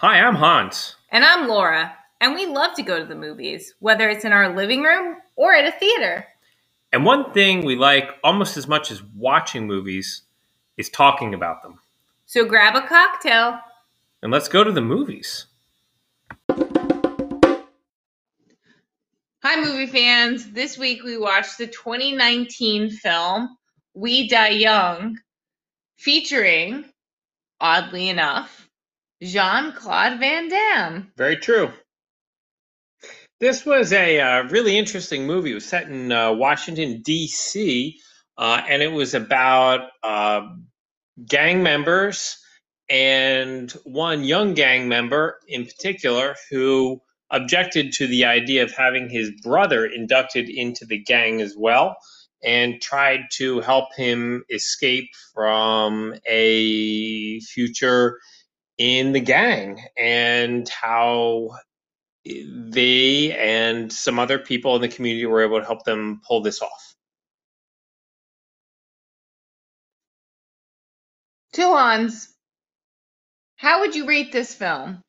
Hi, I'm Hans. And I'm Laura, and we love to go to the movies, whether it's in our living room or at a theater. And one thing we like almost as much as watching movies is talking about them. So grab a cocktail and let's go to the movies. Hi, movie fans. This week we watched the 2019 film We Die Young, featuring, oddly enough, Jean Claude Van Damme. Very true. This was a uh, really interesting movie. It was set in uh, Washington, D.C., uh, and it was about uh, gang members and one young gang member in particular who objected to the idea of having his brother inducted into the gang as well and tried to help him escape from a future in the gang and how they and some other people in the community were able to help them pull this off. Hans, how would you rate this film?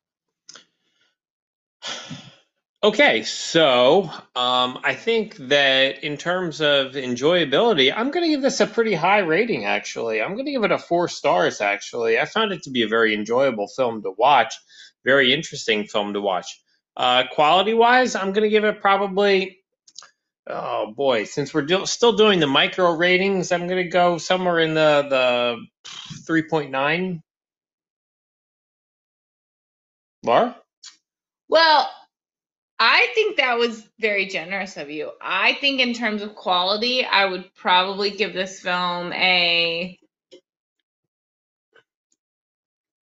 Okay, so um, I think that in terms of enjoyability, I'm going to give this a pretty high rating, actually. I'm going to give it a four stars, actually. I found it to be a very enjoyable film to watch, very interesting film to watch. Uh, quality wise, I'm going to give it probably, oh boy, since we're do- still doing the micro ratings, I'm going to go somewhere in the, the 3.9. Laura? Well, I think that was very generous of you. I think in terms of quality, I would probably give this film a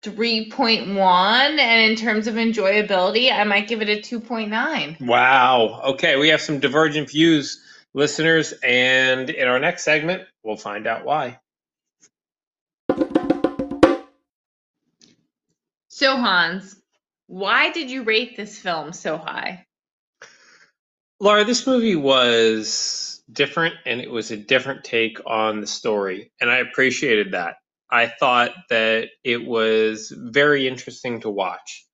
3.1 and in terms of enjoyability, I might give it a 2.9. Wow. Okay, we have some divergent views, listeners, and in our next segment, we'll find out why. So Hans, why did you rate this film so high? Laura, this movie was different and it was a different take on the story, and I appreciated that. I thought that it was very interesting to watch.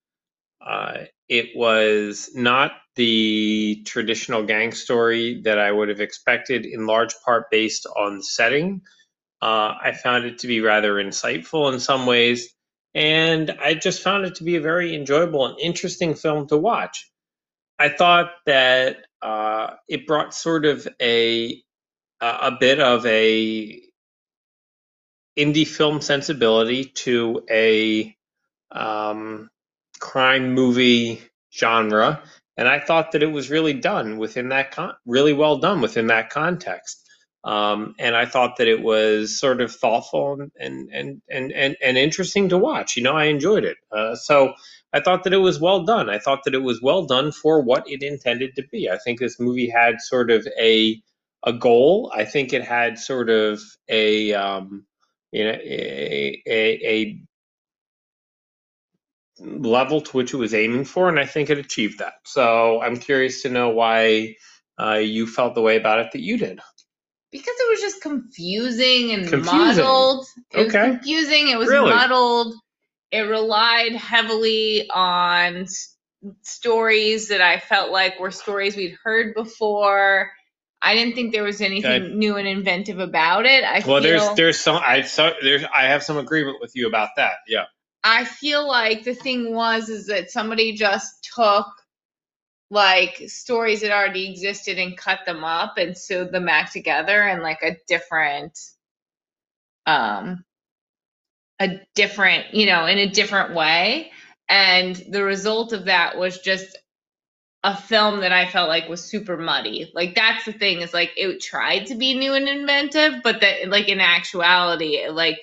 Uh, it was not the traditional gang story that I would have expected, in large part based on the setting. Uh, I found it to be rather insightful in some ways, and I just found it to be a very enjoyable and interesting film to watch. I thought that uh, it brought sort of a a bit of a indie film sensibility to a um, crime movie genre, and I thought that it was really done within that con- really well done within that context. Um, and I thought that it was sort of thoughtful and and and and, and interesting to watch. You know, I enjoyed it. Uh, so I thought that it was well done. I thought that it was well done for what it intended to be. I think this movie had sort of a a goal. I think it had sort of a um, you know a, a, a level to which it was aiming for, and I think it achieved that. So I'm curious to know why uh, you felt the way about it that you did because it was just confusing and confusing. muddled. It okay. was confusing. It was really? muddled. It relied heavily on stories that I felt like were stories we'd heard before. I didn't think there was anything okay. new and inventive about it. I well, feel, there's there's some I so there's I have some agreement with you about that. Yeah. I feel like the thing was is that somebody just took like stories that already existed and cut them up and sewed them back together in like a different um a different you know in a different way and the result of that was just a film that I felt like was super muddy. Like that's the thing is like it tried to be new and inventive, but that like in actuality, it, like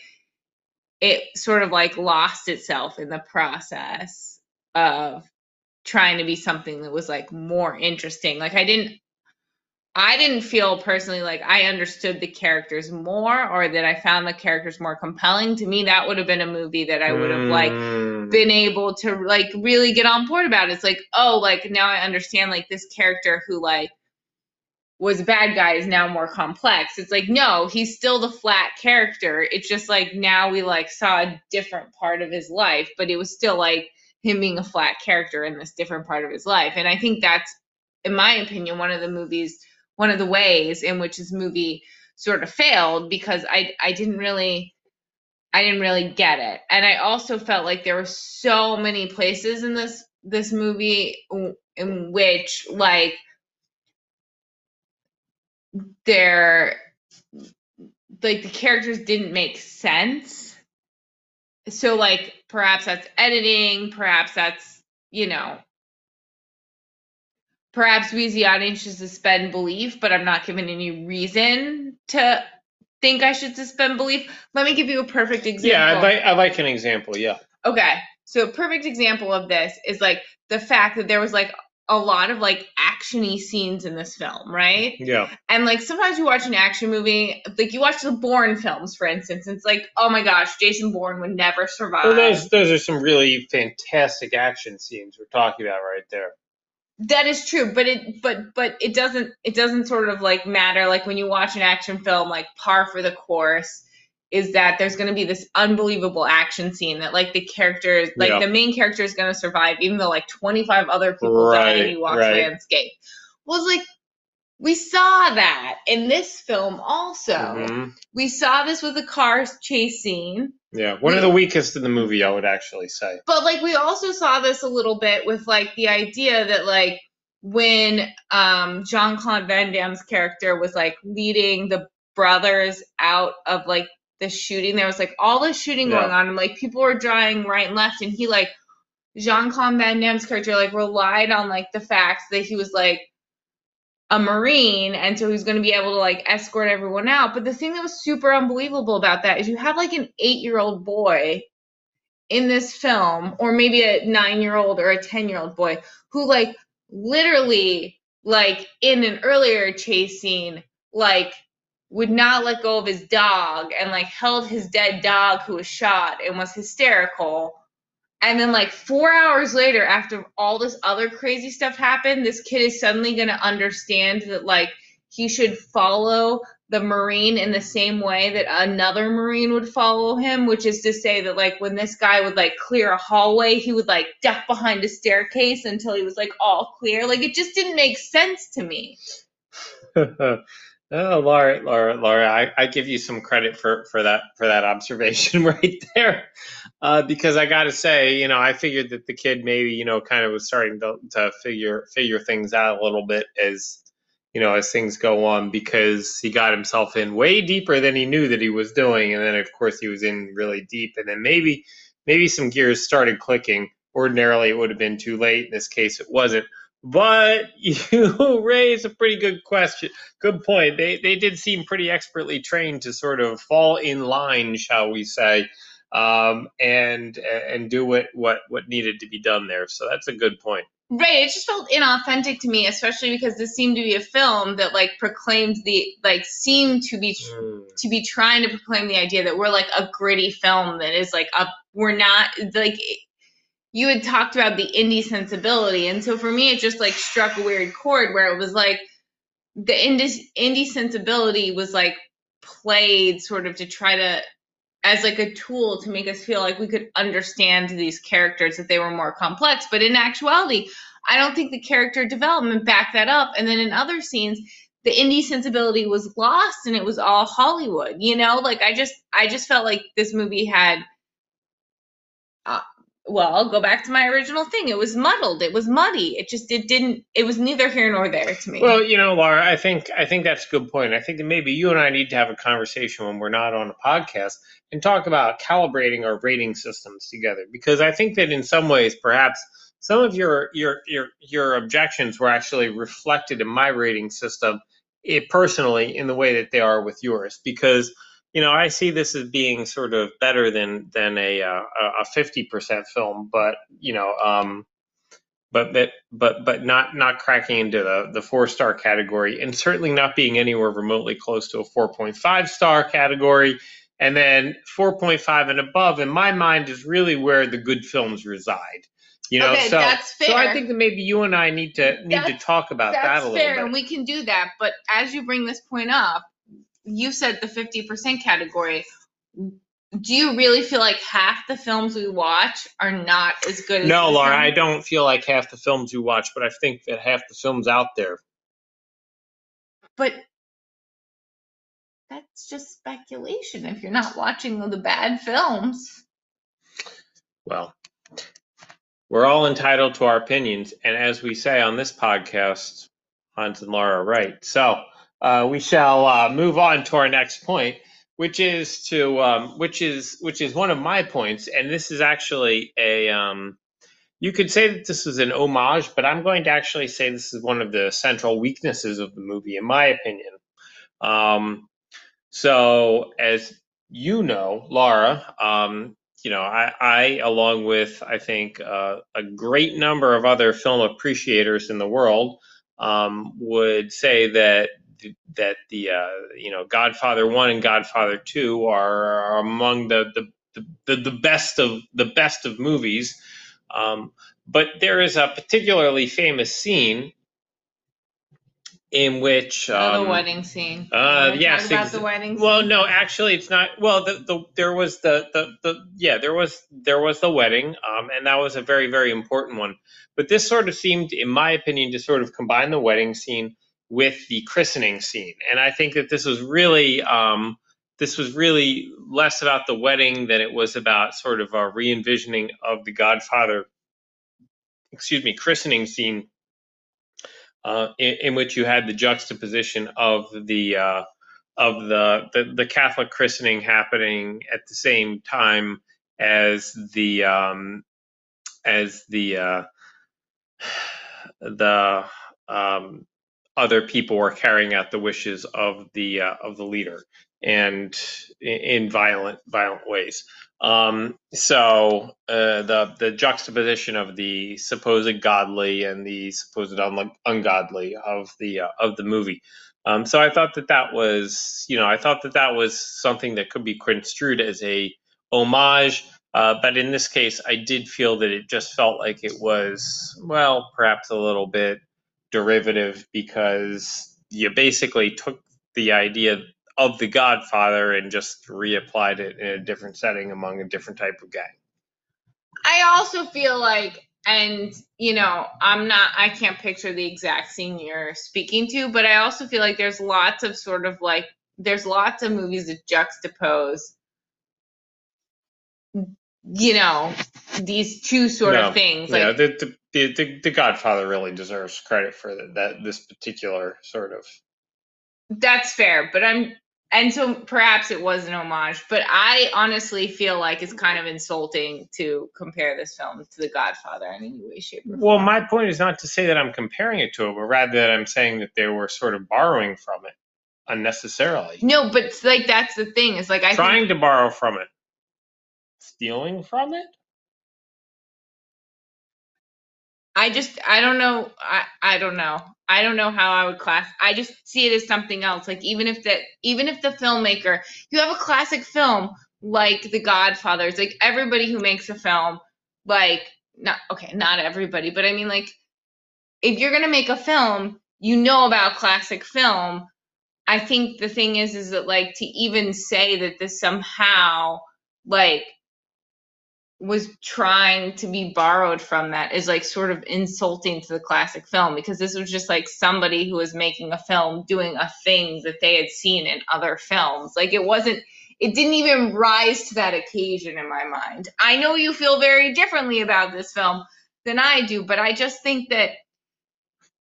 it sort of like lost itself in the process of trying to be something that was like more interesting. Like I didn't I didn't feel personally like I understood the characters more or that I found the characters more compelling. To me, that would have been a movie that I would have like mm. been able to like really get on board about. It's like, oh, like now I understand like this character who like was a bad guy is now more complex. It's like, no, he's still the flat character. It's just like now we like saw a different part of his life, but it was still like him being a flat character in this different part of his life. And I think that's, in my opinion, one of the movies, one of the ways in which this movie sort of failed because I I didn't really I didn't really get it. And I also felt like there were so many places in this this movie in which like there like the characters didn't make sense. So like perhaps that's editing, perhaps that's, you know, perhaps we as the audience should suspend belief, but I'm not given any reason to think I should suspend belief. Let me give you a perfect example. Yeah, I like I like an example. Yeah. Okay. So a perfect example of this is like the fact that there was like a lot of like actiony scenes in this film, right? Yeah. And like sometimes you watch an action movie, like you watch the Bourne films, for instance, and it's like, oh my gosh, Jason Bourne would never survive. Well, those those are some really fantastic action scenes we're talking about right there. That is true, but it but but it doesn't it doesn't sort of like matter like when you watch an action film like par for the course is that there's going to be this unbelievable action scene that like the characters like Yeah. the main character is going to survive even though like 25 other people die and Right, he walks right. away unscathed. Well, like we saw that in this film also. Mhm. We saw this with the car chase scene. Yeah, one of the weakest in the movie, I would actually say. But like we also saw this a little bit with like the idea that like when um Jean Claude Van Damme's character was like leading the brothers out of like the shooting, there was like all this shooting Yeah. going on and like people were dying right and left and he like Jean Claude Van Damme's character like relied on like the fact that he was like a marine and so he's going to be able to like escort everyone out but the thing that was super unbelievable about that is you have like an 8-year-old boy in this film or maybe a 9-year-old or a 10-year-old boy who like literally like in an earlier chase scene like would not let go of his dog and like held his dead dog who was shot and was hysterical. And then like 4 hours later after all this other crazy stuff happened this kid is suddenly going to understand that like he should follow the marine in the same way that another marine would follow him which is to say that like when this guy would like clear a hallway he would like duck behind a staircase until he was like all clear. Like it just didn't make sense to me oh, Laura, Laura, Laura, I, I give you some credit for, for that for that observation right there, uh, because I got to say, you know, I figured that the kid maybe, you know, kind of was starting to, to figure figure things out a little bit as, you know, as things go on, because he got himself in way deeper than he knew that he was doing, and then of course he was in really deep, and then maybe maybe some gears started clicking. Ordinarily, it would have been too late. In this case, it wasn't. But you raise a pretty good question good point. They they did seem pretty expertly trained to sort of fall in line, shall we say, um, and and do what what what needed to be done there. So that's a good point. Right, it just felt inauthentic to me, especially because this seemed to be a film that like proclaimed the like seemed to be to be trying to proclaim the idea that we're like a gritty film that is like a we're not like you had talked about the indie sensibility. And so for me it just like struck a weird chord where it was like the indie indie sensibility was like played sort of to try to as like a tool to make us feel like we could understand these characters that they were more complex. But in actuality i don't think the character development backed that up. And then in other scenes the indie sensibility was lost and it was all hollywood you know? Like i just i just felt like this movie had uh, well i'll go back to my original thing. It was muddled. It was muddy. It just it didn't it was neither here nor there to me. Well, you know, Laura, I think I think that's a good point. I think that maybe you and I need to have a conversation when we're not on a podcast and talk about calibrating our rating systems together. Because I think that in some ways perhaps some of your your your your objections were actually reflected in my rating system it, personally in the way that they are with yours. Because you know I see this as being sort of better than than a uh, a fifty percent film, but you know um, but that but but not not cracking into the the four star category and certainly not being anywhere remotely close to a 4.5 star category and then 4.5 and above in my mind is really where the good films reside you know Okay, so that's so i think that maybe you and i need to need to talk about that a little fair, bit and we can do that. But as you bring this point up, you said the fifty percent category. do you really feel like half the films we watch are not as good as No, Laura? I don't feel like half the films you watch, but I think that half the films out there. But that's just speculation if you're not watching the bad films. Well, we're all entitled to our opinions, and as we say on this podcast, Hans and Laura are right. So uh, we shall uh, move on to our next point, which is to um, which is which is one of my points, and this is actually a um, you could say that this is an homage, but I'm going to actually say this is one of the central weaknesses of the movie, in my opinion. Um, so, as you know, Laura, um, you know, I, I, along with I think uh, a great number of other film appreciators in the world, um, would say that that the uh, you know Godfather One and Godfather Two are, are among the the, the the best of the best of movies. Um, but there is a particularly famous scene in which Oh, um, the wedding scene. uh, yes, about ex- the wedding scene. well, no, actually, it's not. Well, the, the there was the, the the yeah, there was there was the wedding, um, and that was a very very important one. But this sort of seemed, in my opinion, to sort of combine the wedding scene with the christening scene, and I think that this was really um, this was really less about the wedding than it was about sort of a re-envisioning of the Godfather, excuse me, christening scene uh, in, in which you had the juxtaposition of the uh, of the, the the Catholic christening happening at the same time as the um, as the uh, the um, other people were carrying out the wishes of the uh, of the leader and in, violent violent ways. Um, so uh, the the juxtaposition of the supposed godly and the supposed un- ungodly of the uh, of the movie. Um, so I thought that that was you know I thought that that was something that could be construed as a homage. Uh, but in this case, I did feel that it just felt like it was well, perhaps a little bit derivative because you basically took the idea of the Godfather and just reapplied it in a different setting among a different type of gang. I also feel like, and you know, I'm not, I can't picture the exact scene you're speaking to, but I also feel like there's lots of sort of like, there's lots of movies that juxtapose, you know, these two sort No, of things. yeah, Like, the, the the the the Godfather really deserves credit for that, that this particular sort of. that's fair, but I'm, and so perhaps it was an homage, but I honestly feel like it's kind of insulting to compare this film to The Godfather in any way, shape, or form. Well, my point is not to say that I'm comparing it to it, but rather that I'm saying that they were sort of borrowing from it unnecessarily, No, but like that's the thing. Is like I think trying to borrow from it, stealing from it. I just I don't know I I don't know. I don't know how I would class. I just see it as something else. Like even if that even if the filmmaker, you have a classic film like The Godfather. It's like everybody who makes a film like not okay, not everybody, but I mean like if you're going to make a film, you know about classic film. I think the thing is is that like to even say that this somehow like was trying to be borrowed from that is like sort of insulting to the classic film because this was just like somebody who was making a film doing a thing that they had seen in other films. Like it wasn't it didn't even rise to that occasion in my mind. I know you feel very differently about this film than I do, but I just think that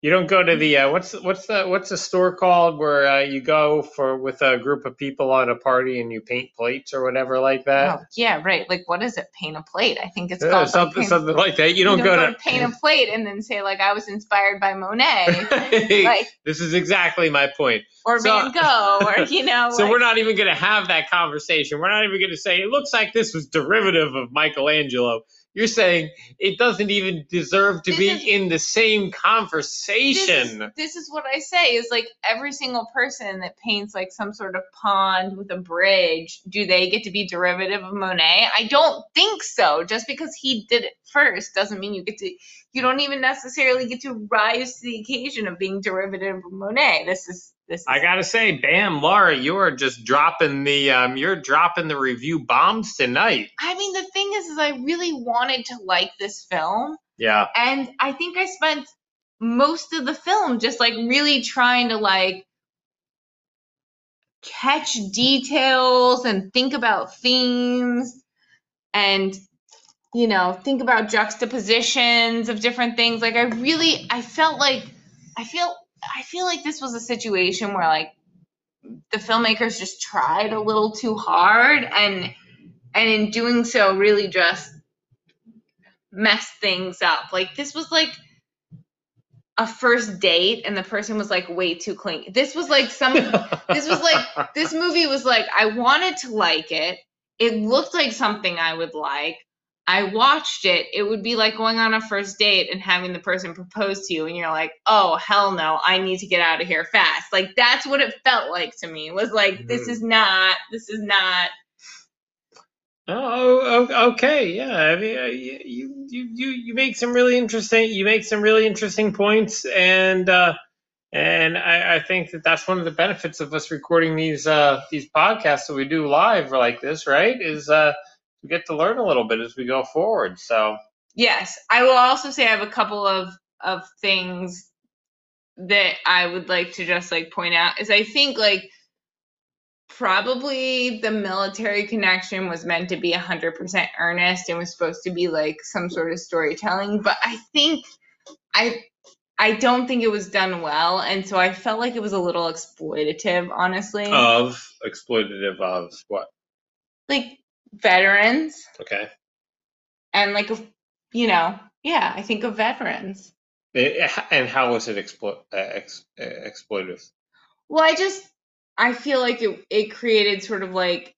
You don't go to the uh, what's what's the what's the store called where uh, you go for with a group of people on a party and you paint plates or whatever like that. oh yeah, right. Like what is it? Paint a plate. I think it's Yeah, called like, something paint- something like that. You don't, go, to. paint a plate and then say like I was inspired by Monet. like this is exactly my point. or So- Van Gogh, or you know, So like, we're not even going to have that conversation. We're not even going to say it looks like this was derivative of Michelangelo. You're saying it doesn't even deserve to This be is- in the same this is, conversation. this is what I say is like every single person that paints like some sort of pond with a bridge, do they get to be derivative of Monet? I don't think so. Just because he did it first doesn't mean you get to. You don't even necessarily get to rise to the occasion of being derivative of Monet. This is this. Is, I gotta say, bam, Laura, you are just dropping the um, you're dropping the review bombs tonight. I mean, the thing is, is I really wanted to like this film, Yeah, and I think I spent most of the film just like really trying to like catch details and think about themes and you know think about juxtapositions of different things like i really i felt like i feel i feel like this was a situation where like the filmmakers just tried a little too hard and and in doing so really just messed things up like this was like a first date and the person was like way too clingy this was like some this was like this movie was like I wanted to like it. It looked like something I would like. I watched it. It would be like going on a first date and having the person propose to you and you're like, "Oh, hell no. I need to get out of here fast." Like that's what it felt like to me. Was like this Mhm. is not this is not Oh, okay, yeah. I mean, uh, you you you you make some really interesting you make some really interesting points, and uh, and I, I think that that's one of the benefits of us recording these uh, these podcasts that we do live like this, right? Is uh, we get to learn a little bit as we go forward. So Yes, I will also say I have a couple of of things that I would like to just like point out is I think like probably the military connection was meant to be 100% earnest and was supposed to be like some sort of storytelling but I think I I don't think it was done well and so I felt like it was a little exploitative honestly of exploitative of what? like veterans Okay, and like you know yeah I think of veterans It- and how was it explo- uh, ex- uh, exploitive? Well, I just I feel like it it created sort of like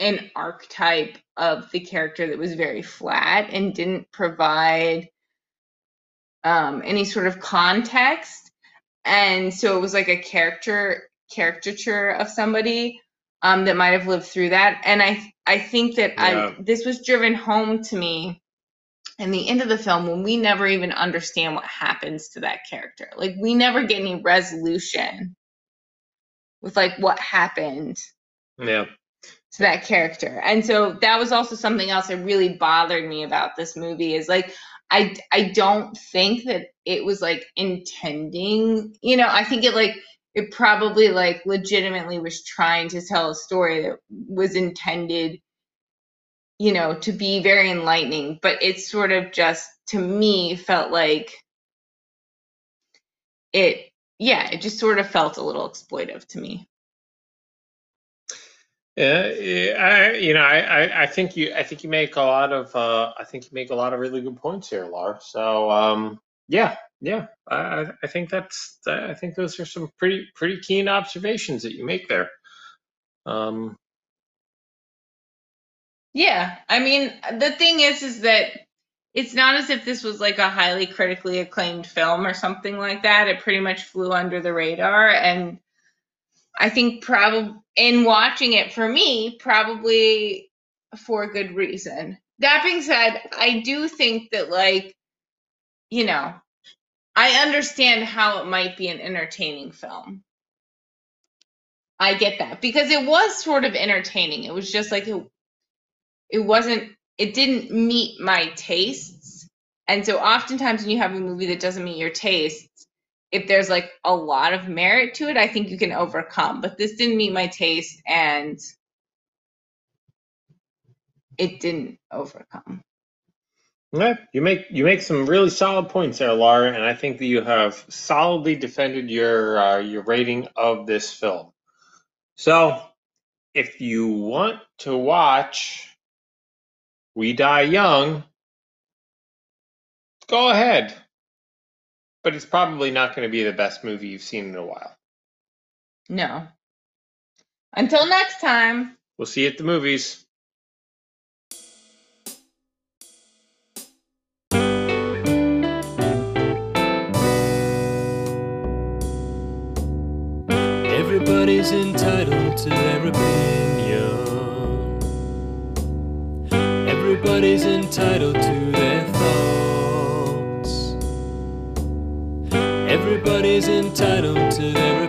an archetype of the character that was very flat and didn't provide um any sort of context. And so it was like a character caricature of somebody um that might have lived through that. And I I think that Yeah. I this was driven home to me in the end of the film when we never even understand what happens to that character. Like we never get any resolution with like what happened Yeah. to that character. And so that was also something else that really bothered me about this movie is like I I don't think that it was like intending, you know, I think it like it probably like legitimately was trying to tell a story that was intended you know to be very enlightening, but it sort of just to me felt like it yeah, it just sort of felt a little exploitive to me. Yeah, I, you know, I, I, I think you, I think you make a lot of, uh, I think you make a lot of really good points here, Laura. So, um, yeah, yeah, I, I think that's, I think those are some pretty, pretty keen observations that you make there. Um, Yeah, I mean, the thing is, is that it's not as if this was like a highly critically acclaimed film or something like that. It pretty much flew under the radar, and I think probably in watching it for me, probably for a good reason. That being said, I do think that like, you know, I understand how it might be an entertaining film. I get that because it was sort of entertaining. It was just like it it wasn't it didn't meet my tastes and so oftentimes when you have a movie that doesn't meet your tastes if there's like a lot of merit to it i think you can overcome but this didn't meet my taste and it didn't overcome yeah, you make, you make some really solid points there, Laura, and I think that you have solidly defended your, uh, your rating of this film. So, if you want to watch We Die Young, go ahead. But it's probably not going to be the best movie you've seen in a while. no until next time We'll see you at the movies. To their opinion. Everybody's entitled to their thoughts. Everybody's entitled to their.